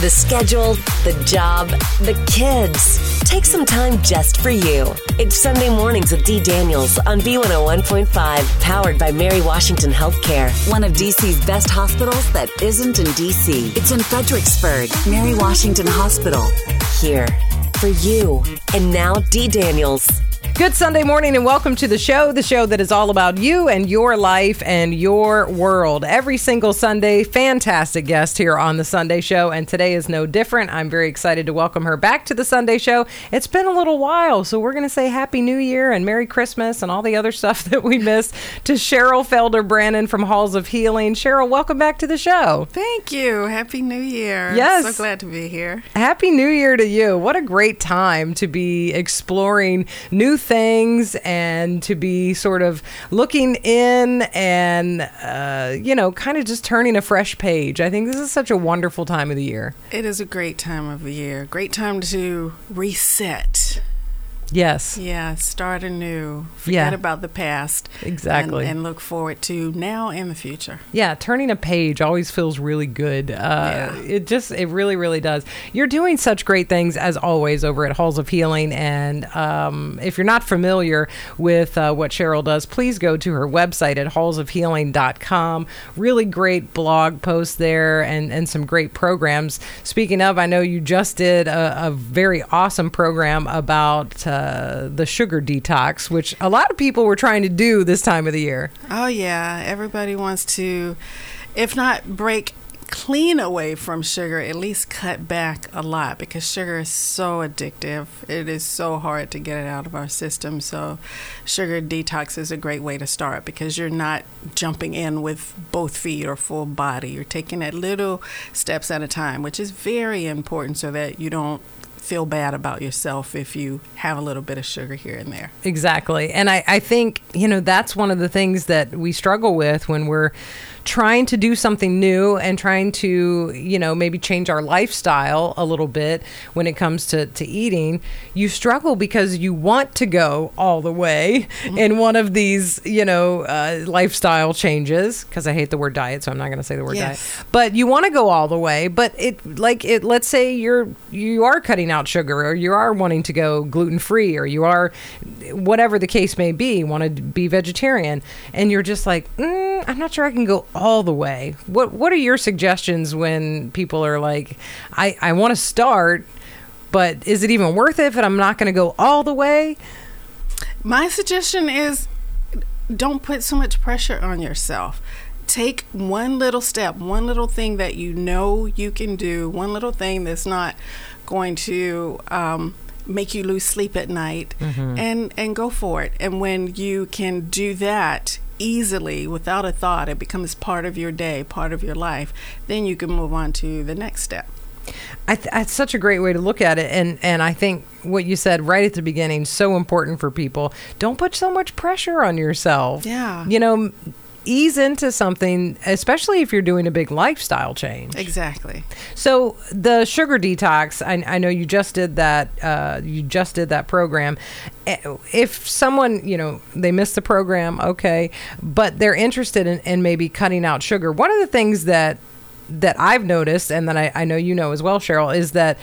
The schedule, the job, the kids. Take some time just for you. It's Sunday mornings with Dee Daniels on B101.5, powered by Mary Washington Healthcare, one of DC's best hospitals that isn't in DC. It's in Fredericksburg, Mary Washington Hospital. Here for you. And now, Dee Daniels. Good Sunday morning and welcome to the show, the show that is all about you and your life and your world. Every single Sunday, fantastic guest here on the Sunday show, and today is no different. I'm very excited to welcome her back to the Sunday show. It's been a little while, so we're going to say Happy New Year and Merry Christmas and all the other stuff that we missed to Cheryl Felder Brannon from Halls of Healing. Cheryl, welcome back to the show. Thank you. Happy New Year. Yes. So glad to be here. Happy New Year to you. What a great time to be exploring new things and to be sort of looking in and, uh, you know, kind of just turning a fresh page. I think this is such a wonderful time of the year. It is a great time of the year. Great time to reset. Yes. Yeah, start anew. Forget Yeah. about the past. Exactly. And, and look forward to now and the future. Yeah, turning a page always feels really good. Uh, Yeah. It just, it really, really does. You're doing such great things as always over at Halls of Healing. And um, if you're not familiar with uh, what Cheryl does, please go to her website at hallsofhealing.com. Really great blog posts there and, and some great programs. Speaking of, I know you just did a, a very awesome program about uh, Uh, the sugar detox, which a lot of people were trying to do this time of the year. Oh, yeah. Everybody wants to, if not break clean away from sugar, at least cut back a lot because sugar is so addictive. It is so hard to get it out of our system. So, sugar detox is a great way to start because you're not jumping in with both feet or full body. You're taking it little steps at a time, which is very important so that you don't feel bad about yourself if you have a little bit of sugar here and there. Exactly. And I, I think, you know, that's one of the things that we struggle with when we're trying to do something new and trying to, you know, maybe change our lifestyle a little bit when it comes to, to eating. You struggle because you want to go all the way in one of these, you know, uh, lifestyle changes. Because I hate the word diet, so I'm not going to say the word Yes. diet. But you want to go all the way. But it, like, it. Let's say you're you are cutting out sugar, or you are wanting to go gluten free, or you are whatever the case may be, want to be vegetarian, and you're just like, mm, I'm not sure I can go all the way. What What are your suggestions when people are like, I I want to start, but is it even worth it if I'm not going to go all the way? My suggestion is don't put so much pressure on yourself. Take one little step, one little thing that you know you can do, one little thing that's not going to um, make you lose sleep at night, and, and go for it. And when you can do that easily without a thought, it becomes part of your day, part of your life, then you can move on to the next step. I th- that's such a great way to look at it, and and I think what you said right at the beginning so important for people. Don't put so much pressure on yourself. Yeah. you know, ease into something, especially if you're doing a big lifestyle change. Exactly. So the sugar detox, I, I know you just did that. Uh, you just did that program. Eh, If someone, you know, they missed the program, okay, but they're interested in, in maybe cutting out sugar. One of the things that that I've noticed, and that I, I know you know as well, Cheryl, is that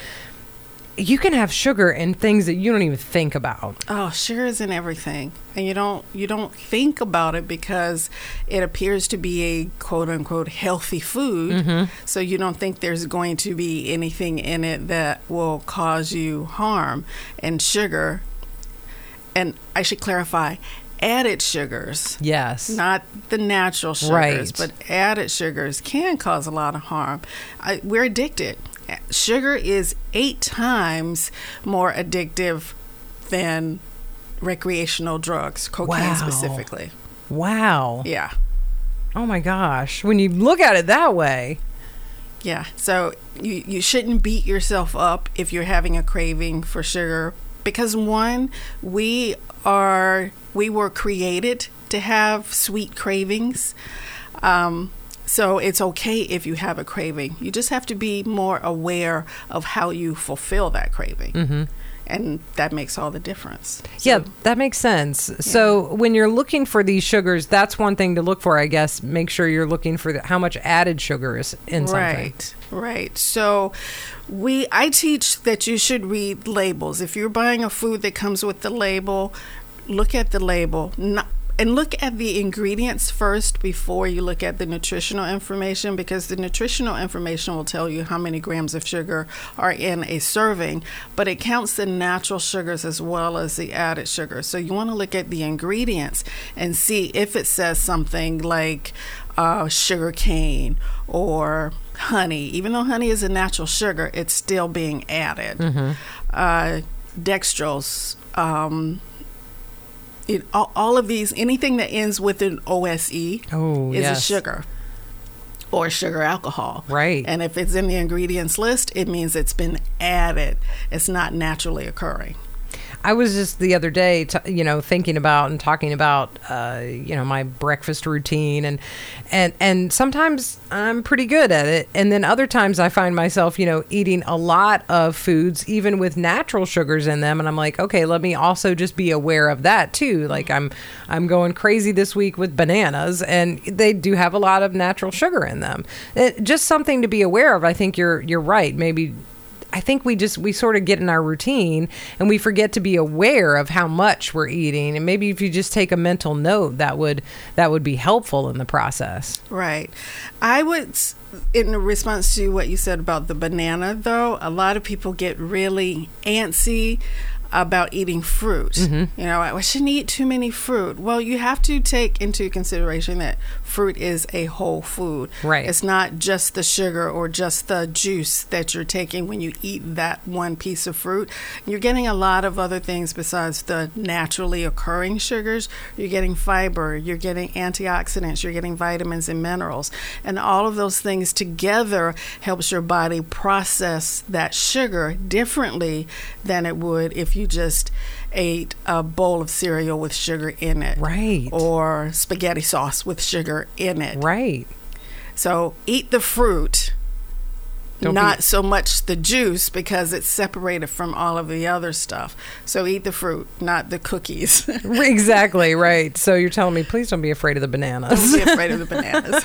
you can have sugar in things that you don't even think about. Oh, sugar is in everything, and you don't you don't think about it because it appears to be a quote unquote healthy food. Mm-hmm. So you don't think there's going to be anything in it that will cause you harm. And sugar, and I should clarify, added sugars. Yes. Not the natural sugars, Right. but added sugars can cause a lot of harm. I, we're addicted. Sugar is eight times more addictive than recreational drugs, cocaine Wow. specifically. Wow. Yeah. Oh my gosh. When you look at it that way. Yeah. So you, you shouldn't beat yourself up if you're having a craving for sugar because one, we are we were created to have sweet cravings. Um, so it's okay if you have a craving. You just have to be more aware of how you fulfill that craving. Mm-hmm. and that makes all the difference. yeah, that makes sense. So when you're looking for these sugars, that's one thing to look for, I guess. Make sure you're looking for the, how much added sugar is in something. Right, right. So we I teach that you should read labels. If you're buying a food that comes with the label, look at the label. Not, and look at the ingredients first before you look at the nutritional information because the nutritional information will tell you how many grams of sugar are in a serving, but it counts the natural sugars as well as the added sugar. So you want to look at the ingredients and see if it says something like uh, sugar cane or honey. Even though honey is a natural sugar, it's still being added. Uh, dextrose. Um, it, all, all of these, anything that ends with an OSE Oh, is yes. a sugar or sugar alcohol. Right. And if it's in the ingredients list, it means it's been added. It's not naturally occurring. I was just the other day, t- you know, thinking about and talking about, uh, you know, my breakfast routine, and and and sometimes I'm pretty good at it, and then other times I find myself, you know, eating a lot of foods, even with natural sugars in them, and I'm like, okay, let me also just be aware of that too. Like I'm I'm going crazy this week with bananas, and they do have a lot of natural sugar in them. It, just something to be aware of. I think you're you're right. Maybe I think we just we sort of get in our routine and we forget to be aware of how much we're eating and maybe if you just take a mental note that would that would be helpful in the process. Right. I would, in response to what you said about the banana, though, a lot of people get really antsy about eating fruit. Mm-hmm. You know, I shouldn't eat too many fruit. Well, you have to take into consideration that fruit is a whole food. Right. It's not just the sugar or just the juice that you're taking when you eat that one piece of fruit. You're getting a lot of other things besides the naturally occurring sugars. You're getting fiber, you're getting antioxidants, you're getting vitamins and minerals. And all of those things together helps your body process that sugar differently than it would if you just ate a bowl of cereal with sugar in it. Right. Or spaghetti sauce with sugar in it. Right. So eat the fruit, Don't not be- so much the juice because it's separated from all of the other stuff. So eat the fruit, not the cookies. exactly, right. So you're telling me please don't be afraid of the bananas. Don't be afraid of the bananas.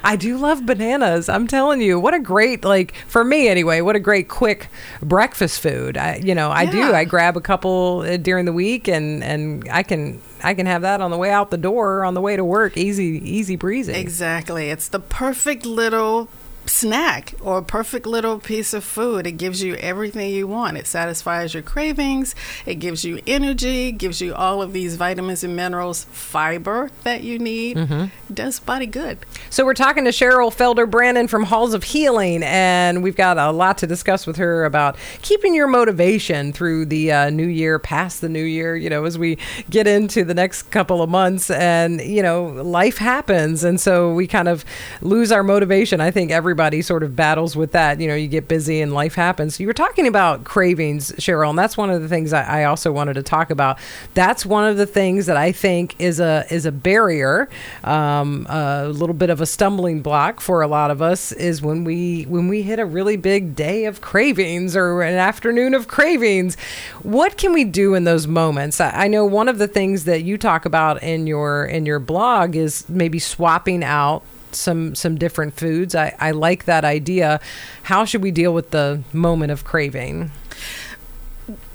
I do love bananas. I'm telling you, what a great like for me anyway. What a great quick breakfast food. I, you know, I do. I grab a couple uh, during the week, and and I can I can have that on the way out the door, on the way to work, easy easy breezy. exactly. It's the perfect little snack or perfect little piece of food. It gives you everything you want. It satisfies your cravings, it gives you energy, gives you all of these vitamins and minerals, fiber that you need. Does body good. So we're talking to Cheryl Felder Brannon from Halls of Healing, and we've got a lot to discuss with her about keeping your motivation through the uh, new year, past the new year. You know, as we get into the next couple of months, and you know, life happens, and so we kind of lose our motivation. I think everybody sort of battles with that. You know, you get busy and life happens. You were talking about cravings, Cheryl, and that's one of the things I, I also wanted to talk about. That's one of the things that I think is a is a barrier. Um, a little bit of a stumbling block for a lot of us is when we when we hit a really big day of cravings or an afternoon of cravings. What can we do in those moments? I, I know one of the things that you talk about in your in your blog is maybe swapping out some some different foods. I, I like that idea. How should we deal with the moment of craving?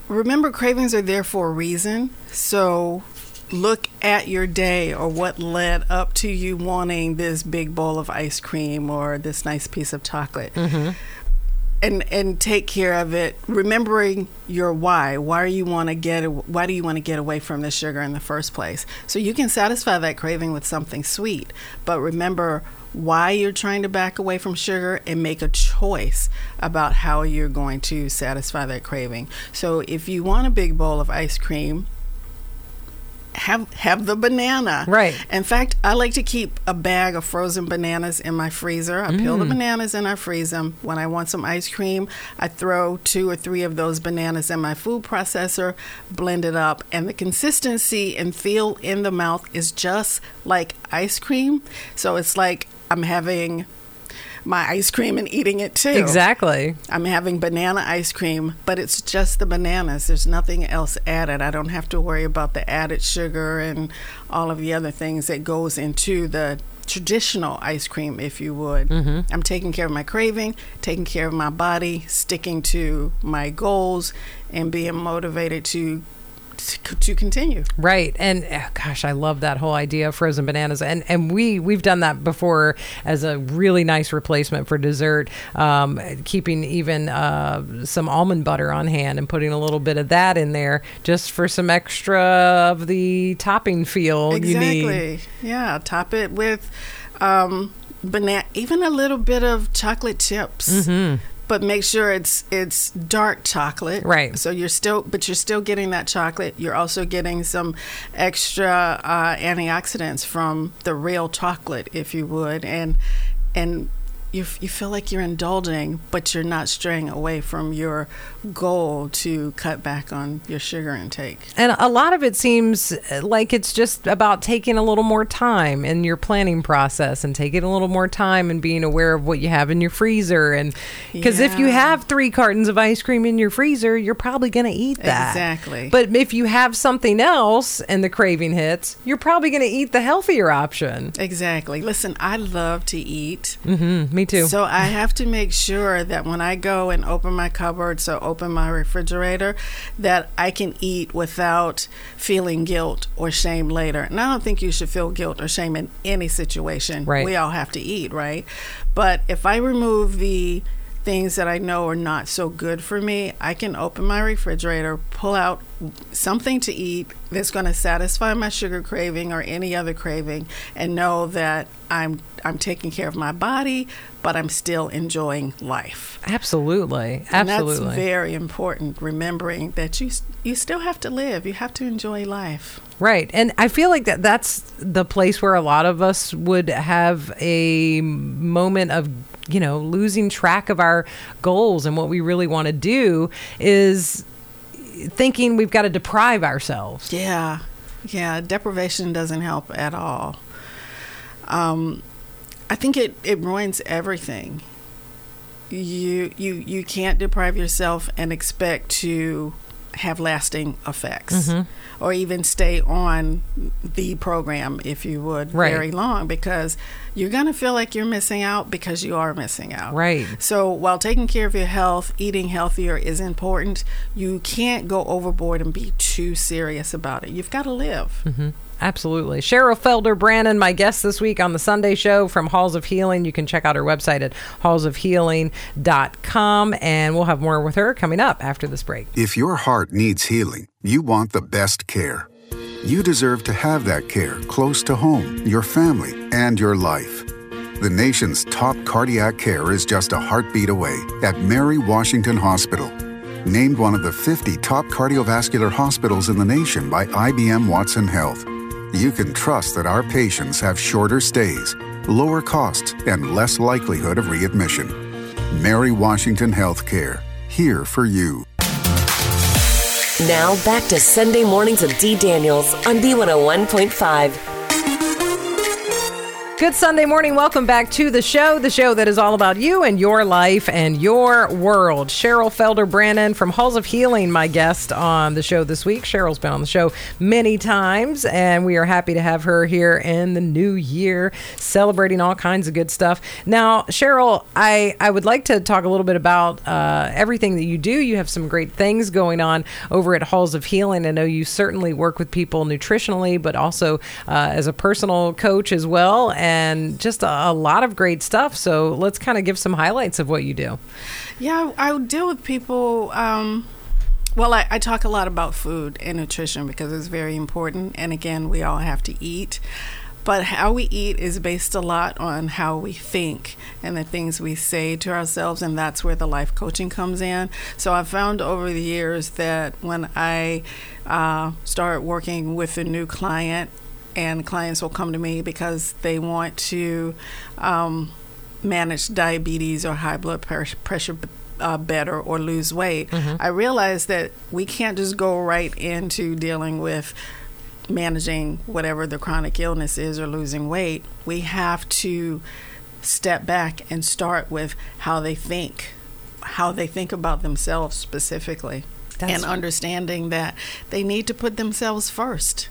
remember cravings are there for a reason so look at your day or what led up to you wanting this big bowl of ice cream or this nice piece of chocolate mm-hmm. And and take care of it. Remembering your why. Why you want to get why do you want to get away from the sugar in the first place? So you can satisfy that craving with something sweet but remember why you're trying to back away from sugar and make a choice about how you're going to satisfy that craving. So if you want a big bowl of ice cream have have the banana. Right. In fact, I like to keep a bag of frozen bananas in my freezer. I peel the mm. bananas and I freeze them. When I want some ice cream, I throw two or three of those bananas in my food processor, blend it up, and the consistency and feel in the mouth is just like ice cream. So it's like I'm having my ice cream and eating it too. Exactly. I'm having banana ice cream, but it's just the bananas. There's nothing else added. I don't have to worry about the added sugar and all of the other things that goes into the traditional ice cream, if you would. Mm-hmm. I'm taking care of my craving, taking care of my body, sticking to my goals, and being motivated to to continue. Right. And uh, gosh, I love that whole idea of frozen bananas. And and we we've done that before as a really nice replacement for dessert. Um, keeping even uh, some almond butter on hand and putting a little bit of that in there just for some extra of the topping feel exactly. you need. Yeah, top it with um, banana, even a little bit of chocolate chips. Mm-hmm but make sure it's it's dark chocolate. Right. So you're still, but you're still getting that chocolate. You're also getting some extra uh, antioxidants from the real chocolate, if you would, and and you, you feel like you're indulging, but you're not straying away from your goal to cut back on your sugar intake. And a lot of it seems like it's just about taking a little more time in your planning process and taking a little more time and being aware of what you have in your freezer. And because yeah. if you have three cartons of ice cream in your freezer, you're probably going to eat that. Exactly. But if you have something else and the craving hits, you're probably going to eat the healthier option. Exactly. Listen, I love to eat. Mm-hmm, me too. So I have to make sure that when I go and open my cupboard, so open my refrigerator, that I can eat without feeling guilt or shame later. And I don't think you should feel guilt or shame in any situation. Right. We all have to eat, right? But if I remove the things that I know are not so good for me, I can open my refrigerator, pull out something to eat that's going to satisfy my sugar craving or any other craving and know that I'm I'm taking care of my body, but I'm still enjoying life. Absolutely. Absolutely. And that's very important remembering that you you still have to live. You have to enjoy life. Right. And I feel like that that's the place where a lot of us would have a moment of you know, losing track of our goals and what we really want to do is thinking we've got to deprive ourselves. Yeah. Yeah. Deprivation doesn't help at all. Um, I think it, it ruins everything. You, you, you can't deprive yourself and expect to have lasting effects mm-hmm. or even stay on the program if you would right. very long because you're going to feel like you're missing out because you are missing out. Right. So while taking care of your health, eating healthier is important, you can't go overboard and be too serious about it. You've got to live. Mm-hmm. Absolutely. Cheryl Felder Brannon, my guest this week on the Sunday show from Halls of Healing. You can check out her website at hallsofhealing.com, and we'll have more with her coming up after this break. If your heart needs healing, you want the best care. You deserve to have that care close to home, your family, and your life. The nation's top cardiac care is just a heartbeat away at Mary Washington Hospital. Named one of the 50 top cardiovascular hospitals in the nation by IBM Watson Health you can trust that our patients have shorter stays, lower costs, and less likelihood of readmission. Mary Washington Healthcare, here for you. Now back to Sunday mornings with Dee Daniels on B101.5. Good Sunday morning. Welcome back to the show, the show that is all about you and your life and your world. Cheryl Felder Brannon from Halls of Healing, my guest on the show this week. Cheryl's been on the show many times, and we are happy to have her here in the new year, celebrating all kinds of good stuff. Now, Cheryl, I, I would like to talk a little bit about uh, everything that you do. You have some great things going on over at Halls of Healing. I know you certainly work with people nutritionally, but also uh, as a personal coach as well just a, a lot of great stuff. So let's kind of give some highlights of what you do. Yeah, I, I deal with people. Um, well, I, I, talk a lot about food and nutrition because it's very important. And again, we all have to eat. But how we eat is based a lot on how we think and the things we say to ourselves, and that's where the life coaching comes in. So I've found over the years that when I uh, start working with a new client, and clients will come to me because they want to um, manage diabetes or high blood pressure uh, better or lose weight. Mm-hmm. I realize that we can't just go right into dealing with managing whatever the chronic illness is or losing weight. We have to step back and start with how they think, how they think about themselves specifically, That's- and understanding that they need to put themselves first.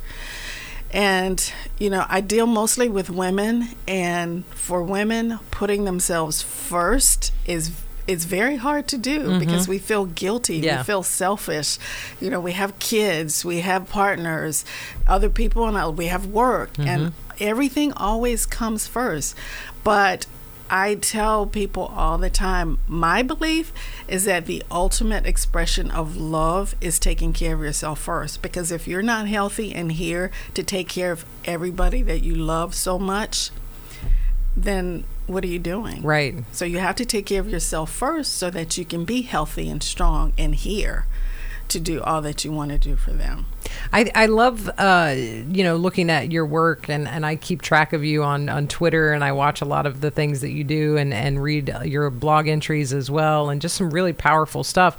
And, you know, I deal mostly with women, and for women, putting themselves first is it's very hard to do mm-hmm. because we feel guilty, Yeah. we feel selfish. You know, we have kids, we have partners, other people, and we have work, and mm-hmm. everything always comes first. But I tell people all the time my belief is that the ultimate expression of love is taking care of yourself first. Because if you're not healthy and here to take care of everybody that you love so much, then what are you doing? Right. So you have to take care of yourself first so that you can be healthy and strong and here to do all that you want to do for them. I, I love uh, you know looking at your work and, and I keep track of you on, on Twitter and I watch a lot of the things that you do and, and read your blog entries as well and just some really powerful stuff.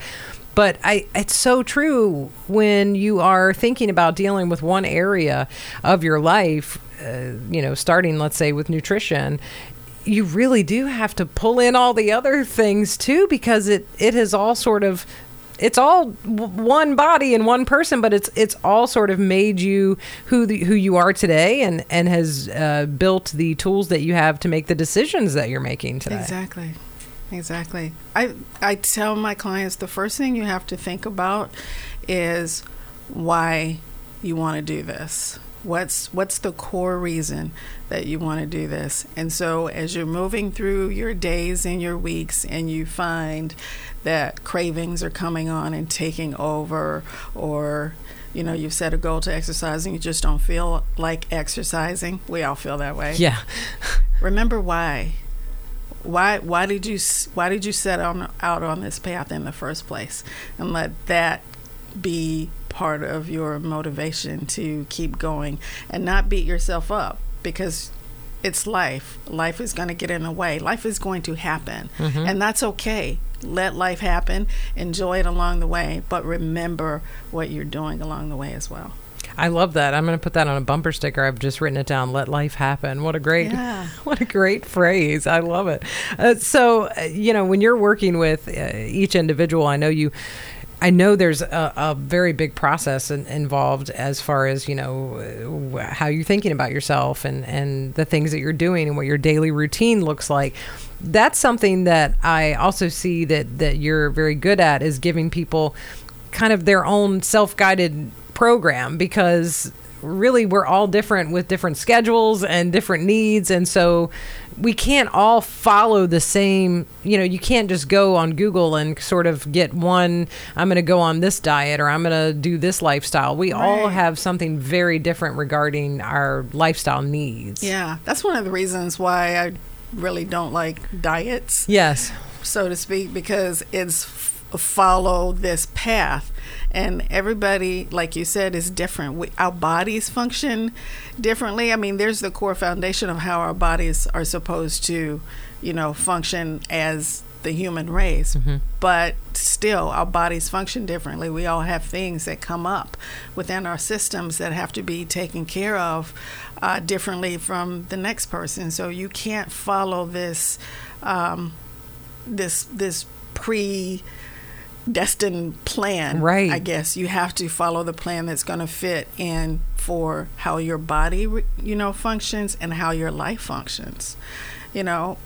But I it's so true when you are thinking about dealing with one area of your life, uh, you know, starting let's say with nutrition, you really do have to pull in all the other things too because it it has all sort of it's all one body and one person, but it's it's all sort of made you who the, who you are today, and and has uh, built the tools that you have to make the decisions that you're making today. Exactly. Exactly. I I tell my clients the first thing you have to think about is why you want to do this. What's what's the core reason that you want to do this? And so as you're moving through your days and your weeks and you find that cravings are coming on and taking over or you know, you've set a goal to exercise and you just don't feel like exercising. We all feel that way Yeah, remember why why why did you why did you set on out on this path in the first place and let that be part of your motivation to keep going and not beat yourself up because it's life life is going to get in the way life is going to happen and that's okay let life happen enjoy it along the way but remember what you're doing along the way as well I love that. I'm going to put that on a bumper sticker. I've just written it down. Let life happen. What a great, Yeah. what a great phrase. I love it. Uh, so, uh, you know, when you're working with uh, each individual, I know you. I know there's a, a very big process in, involved as far as you know how you're thinking about yourself and and the things that you're doing and what your daily routine looks like. That's something that I also see that that you're very good at is giving people kind of their own self-guided program because really we're all different with different schedules and different needs. And so we can't all follow the same you know you can't just go on google and sort of get one i'm going to go on this diet or i'm going to do this lifestyle. We all have something very different regarding our lifestyle needs. Yeah that's one of the reasons why i really don't like diets yes. so to speak, because it's follow this path. And everybody, like you said, is different. We, our bodies function differently. I mean, there's the core foundation of how our bodies are supposed to, you know, function as the human race. But still, our bodies function differently. We all have things that come up within our systems that have to be taken care of uh, differently from the next person. So you can't follow this. Um, this this pre destined plan Right. i guess you have to follow the plan that's going to fit in for how your body you know functions and how your life functions you know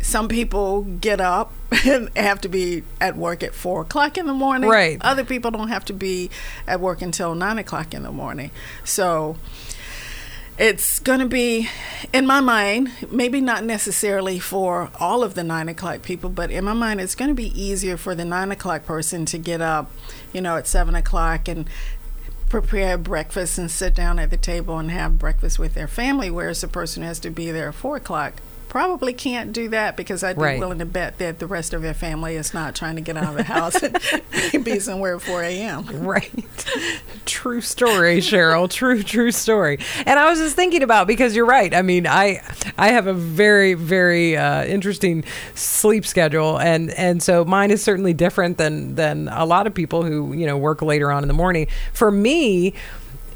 some people get up and have to be at work at four o'clock in the morning. Right. Other people don't have to be at work until nine o'clock in the morning. So it's going to be, in my mind, maybe not necessarily for all of the nine o'clock people, but in my mind, it's going to be easier for the nine o'clock person to get up, you know, at seven o'clock and prepare breakfast and sit down at the table and have breakfast with their family, whereas the person who has to be there at four o'clock probably can't do that because I'd be Right. willing to bet that the rest of their family is not trying to get out of the house and be somewhere at 4 a.m. Right. true story, Cheryl. True, true story. And I was just thinking about because you're right. I mean, I I have a very, very uh, interesting sleep schedule, and and so mine is certainly different than than a lot of people who you know work later on in the morning. For me.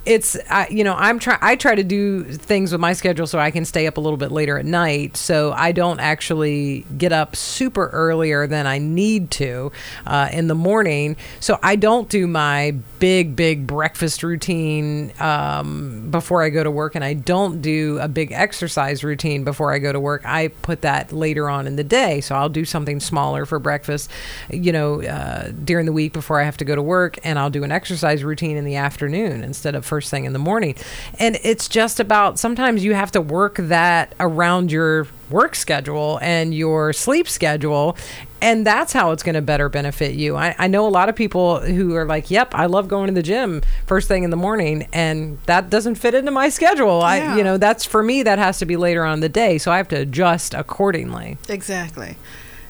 It's I, you know I'm try I try to do things with my schedule so I can stay up a little bit later at night, so I don't actually get up super earlier than I need to uh, in the morning. So I don't do my big big breakfast routine um, before I go to work, and I don't do a big exercise routine before I go to work. I put that later on in the day, so I'll do something smaller for breakfast, you know, uh, during the week before I have to go to work, and I'll do an exercise routine in the afternoon instead of first thing in the morning. And it's just about sometimes you have to work that around your work schedule and your sleep schedule. And that's how it's going to better benefit you. I, I know a lot of people who are like, yep, I love going to the gym first thing in the morning. And that doesn't fit into my schedule. Yeah. I, you know, that's for me, that has to be later on in the day. So I have to adjust accordingly. Exactly.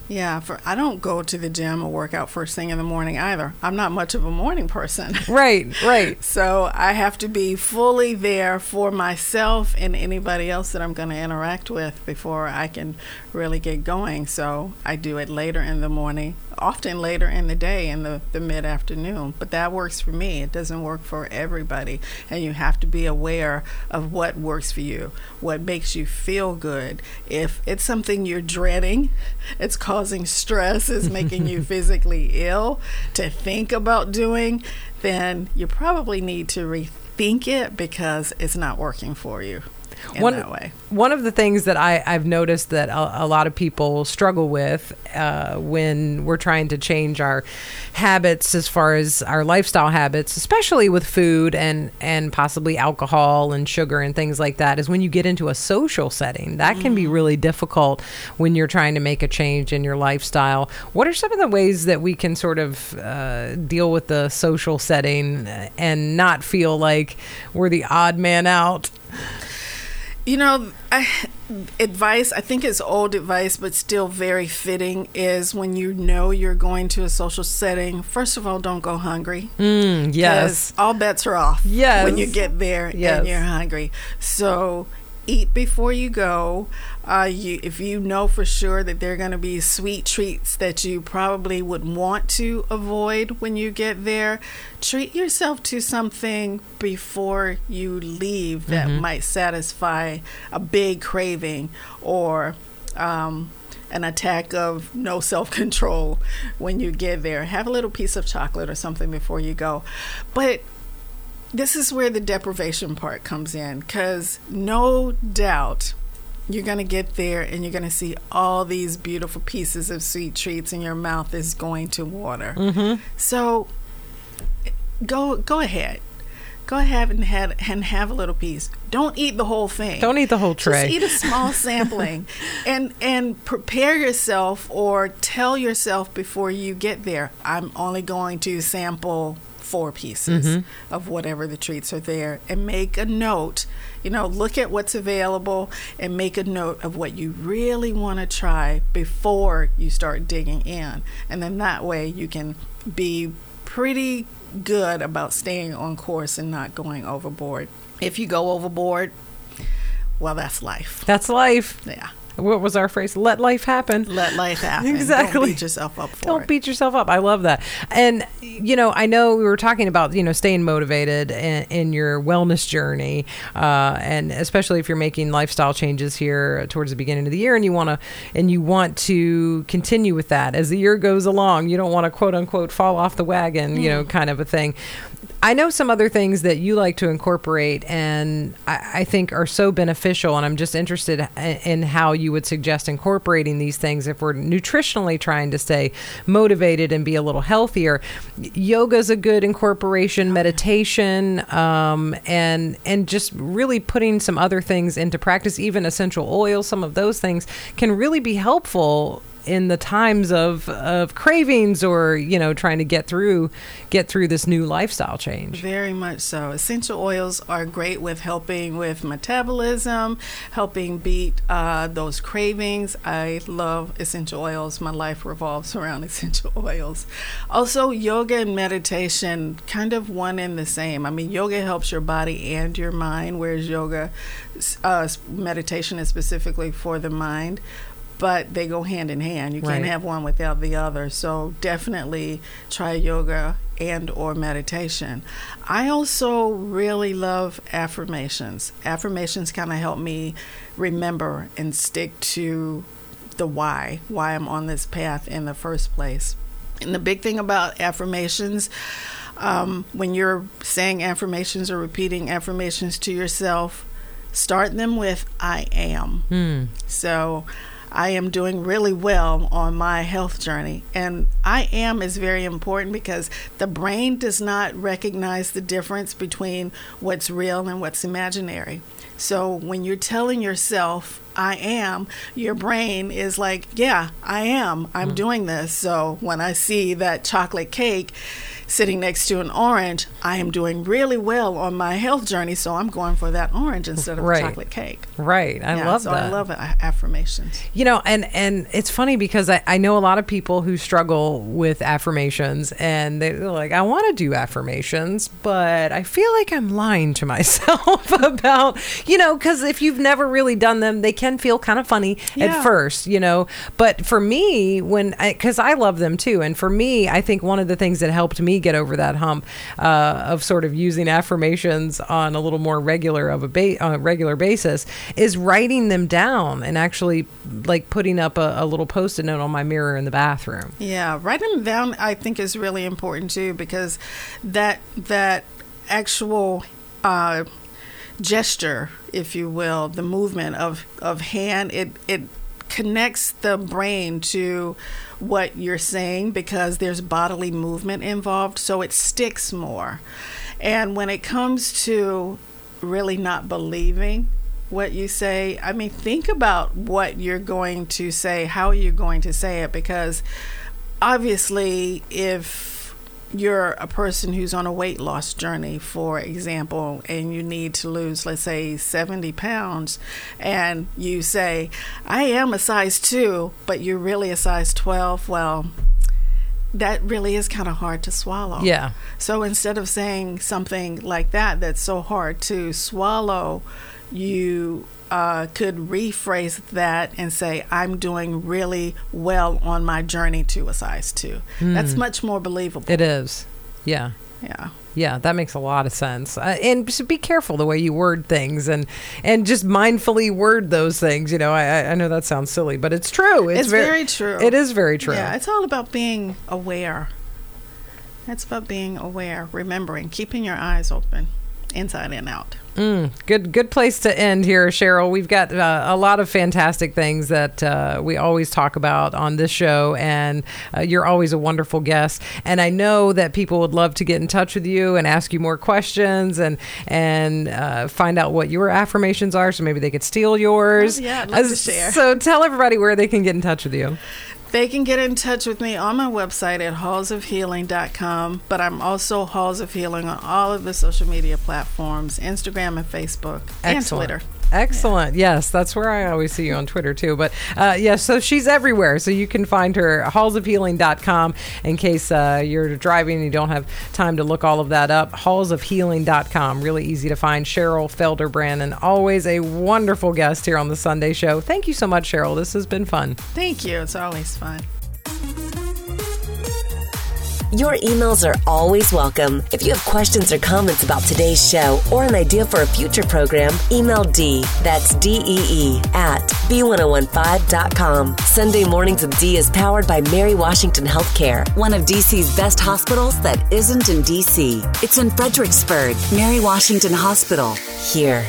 Yeah, for I don't go to the gym or work out first thing in the morning either. I'm not much of a morning person. Right, right. So I have to be fully there for myself and anybody else that I'm going to interact with before I can really get going. So I do it later in the morning, often later in the day in the, the mid afternoon. But that works for me. It doesn't work for everybody. And you have to be aware of what works for you, what makes you feel good. If it's something you're dreading, it's causing stress, it's making you physically ill to think about doing, then you probably need to rethink it because it's not working for you in one, that way. One of the things that I, I've noticed that a, a lot of people struggle with uh, when we're trying to change our habits as far as our lifestyle habits, especially with food and, and possibly alcohol and sugar and things like that, is when you get into a social setting. That can be really difficult when you're trying to make a change in your lifestyle. What are some of the ways that we can sort of uh, deal with the social setting and not feel like we're the odd man out? You know, I, advice, I think it's old advice, but still very fitting, is when you know you're going to a social setting, first of all, don't go hungry. Mm, yes. All bets are off Yes. when you get there Yes. and you're hungry. So eat before you go. Uh, you, if you know for sure that there are going to be sweet treats that you probably would want to avoid when you get there, treat yourself to something before you leave that might satisfy a big craving or um, an attack of no self control when you get there. Have a little piece of chocolate or something before you go. But this is where the deprivation part comes in because no doubt you're going to get there and you're going to see all these beautiful pieces of sweet treats and your mouth is going to water. Mm-hmm. So go go ahead. Go ahead and have, and have a little piece. Don't eat the whole thing. Don't eat the whole tray. Just eat a small sampling, and and prepare yourself or tell yourself before you get there. I'm only going to sample four pieces Mm-hmm. of whatever the treats are there, and make a note. You know, look at what's available and make a note of what you really want to try before you start digging in, and then that way you can be pretty good about staying on course and not going overboard. If you go overboard, well, that's life. That's life. Yeah. What was our phrase? Let life happen. Let life happen. Exactly. Don't beat yourself up for Don't it. beat yourself up. I love that. And, you know, I know we were talking about, you know, staying motivated in, in your wellness journey. Uh, and especially if you're making lifestyle changes here towards the beginning of the year and you want to, and you want to continue with that as the year goes along. You don't want to quote unquote fall off the wagon, you know, kind of a thing. I know some other things that you like to incorporate, and I, I think are so beneficial. And I'm just interested in, how you would suggest incorporating these things if we're nutritionally trying to stay motivated and be a little healthier. Yoga is a good incorporation, meditation, um, and and just really putting some other things into practice. Even essential oils, some of those things can really be helpful in the times of of cravings or you know trying to get through get through this new lifestyle change Very much so. Essential oils are great with helping with metabolism, helping beat uh, those cravings. I love essential oils. My life revolves around essential oils. Also, yoga and meditation, kind of one and the same. I mean, yoga helps your body and your mind, whereas yoga, uh, meditation is specifically for the mind. But they go hand in hand. You can't Right. have one without the other. So definitely try yoga and or meditation. I also really love affirmations. Affirmations kind of help me remember and stick to the why, why I'm on this path in the first place. And the big thing about affirmations, um, when you're saying affirmations or repeating affirmations to yourself, start them with I am. So I am doing really well on my health journey. And I am is very important because the brain does not recognize the difference between what's real and what's imaginary. So when you're telling yourself, I am, your brain is like, yeah, I am. I'm hmm. doing this. So when I see that chocolate cake sitting next to an orange, I am doing really well on my health journey. So I'm going for that orange instead of Right. chocolate cake. Right. I Yeah, love so that. I love affirmations. You know, and and it's funny because I, I know a lot of people who struggle with affirmations and they're like, I want to do affirmations, but I feel like I'm lying to myself about, you know, because if you've never really done them, they can feel kind of funny Yeah. at first, you know. But for me, when because I, love them too, and for me, I think one of the things that helped me get over that hump uh, of sort of using affirmations on a little more regular of a ba- a regular basis is writing them down and actually like putting up a, a little post-it note on my mirror in the bathroom. Yeah, writing them down I think is really important too because that that actual uh, gesture, if you will, the movement of of hand, it it connects the brain to what you're saying because there's bodily movement involved, so it sticks more. And when it comes to really not believing what you say, I mean, think about what you're going to say, how you're going to say it, because obviously, if you're a person who's on a weight loss journey, for example, and you need to lose, let's say, 70 pounds, and you say, I am a size two, but you're really a size 12, well, that really is kind of hard to swallow. Yeah. So instead of saying something like that, that's so hard to swallow, you uh, could rephrase that and say, I'm doing really well on my journey to a size two. That's much more believable. It is. Yeah. yeah. Yeah, that makes a lot of sense. Uh, and just be careful the way you word things, and and just mindfully word those things. You know, I I- I know that sounds silly, but it's true. It's very true. It is very true. Yeah, it's all about being aware. It's about being aware, remembering, keeping your eyes open, inside and out. Mm, good, good place to end here, Cheryl. We've got uh, a lot of fantastic things that uh, we always talk about on this show, and uh, you're always a wonderful guest. And I know that people would love to get in touch with you and ask you more questions and and uh, find out what your affirmations are, so maybe they could steal yours. Oh, yeah, I'd love to share. So tell everybody where they can get in touch with you. They can get in touch with me on my website at hallsofhealing.com, but I'm also Halls of Healing on all of the social media platforms Instagram and Facebook and Twitter. Excellent. Yes, that's where I always see you on Twitter too. But uh, yes, so she's everywhere. So you can find her hallsofhealing.com in case uh, you're driving and you don't have time to look all of that up. Hallsofhealing.com. Really easy to find. Cheryl Felder-Brannon, and always a wonderful guest here on the Sunday show. Thank you so much, Cheryl. This has been fun. Thank you. It's always fun. Your emails are always welcome. If you have questions or comments about today's show or an idea for a future program, email Dee, that's D-E-E, at B1015.com. Sunday Mornings with Dee is powered by Mary Washington Healthcare, one of DC's best hospitals that isn't in DC. It's in Fredericksburg, Mary Washington Hospital. Here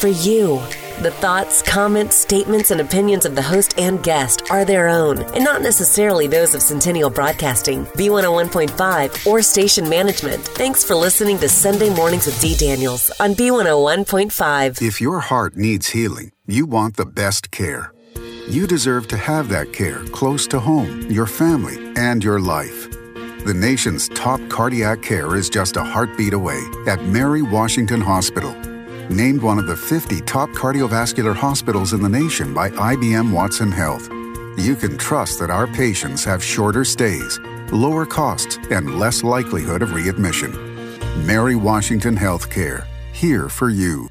for you. The thoughts, comments, statements, and opinions of the host and guest are their own, and not necessarily those of Centennial Broadcasting, B101.5, or station management. Thanks for listening to Sunday Mornings with Dee Daniels on B101.5. If your heart needs healing, you want the best care. You deserve to have that care close to home, your family, and your life. The nation's top cardiac care is just a heartbeat away at Mary Washington Hospital. Named one of the 50 top cardiovascular hospitals in the nation by IBM Watson Health. You can trust that our patients have shorter stays, lower costs, and less likelihood of readmission. Mary Washington Healthcare, here for you.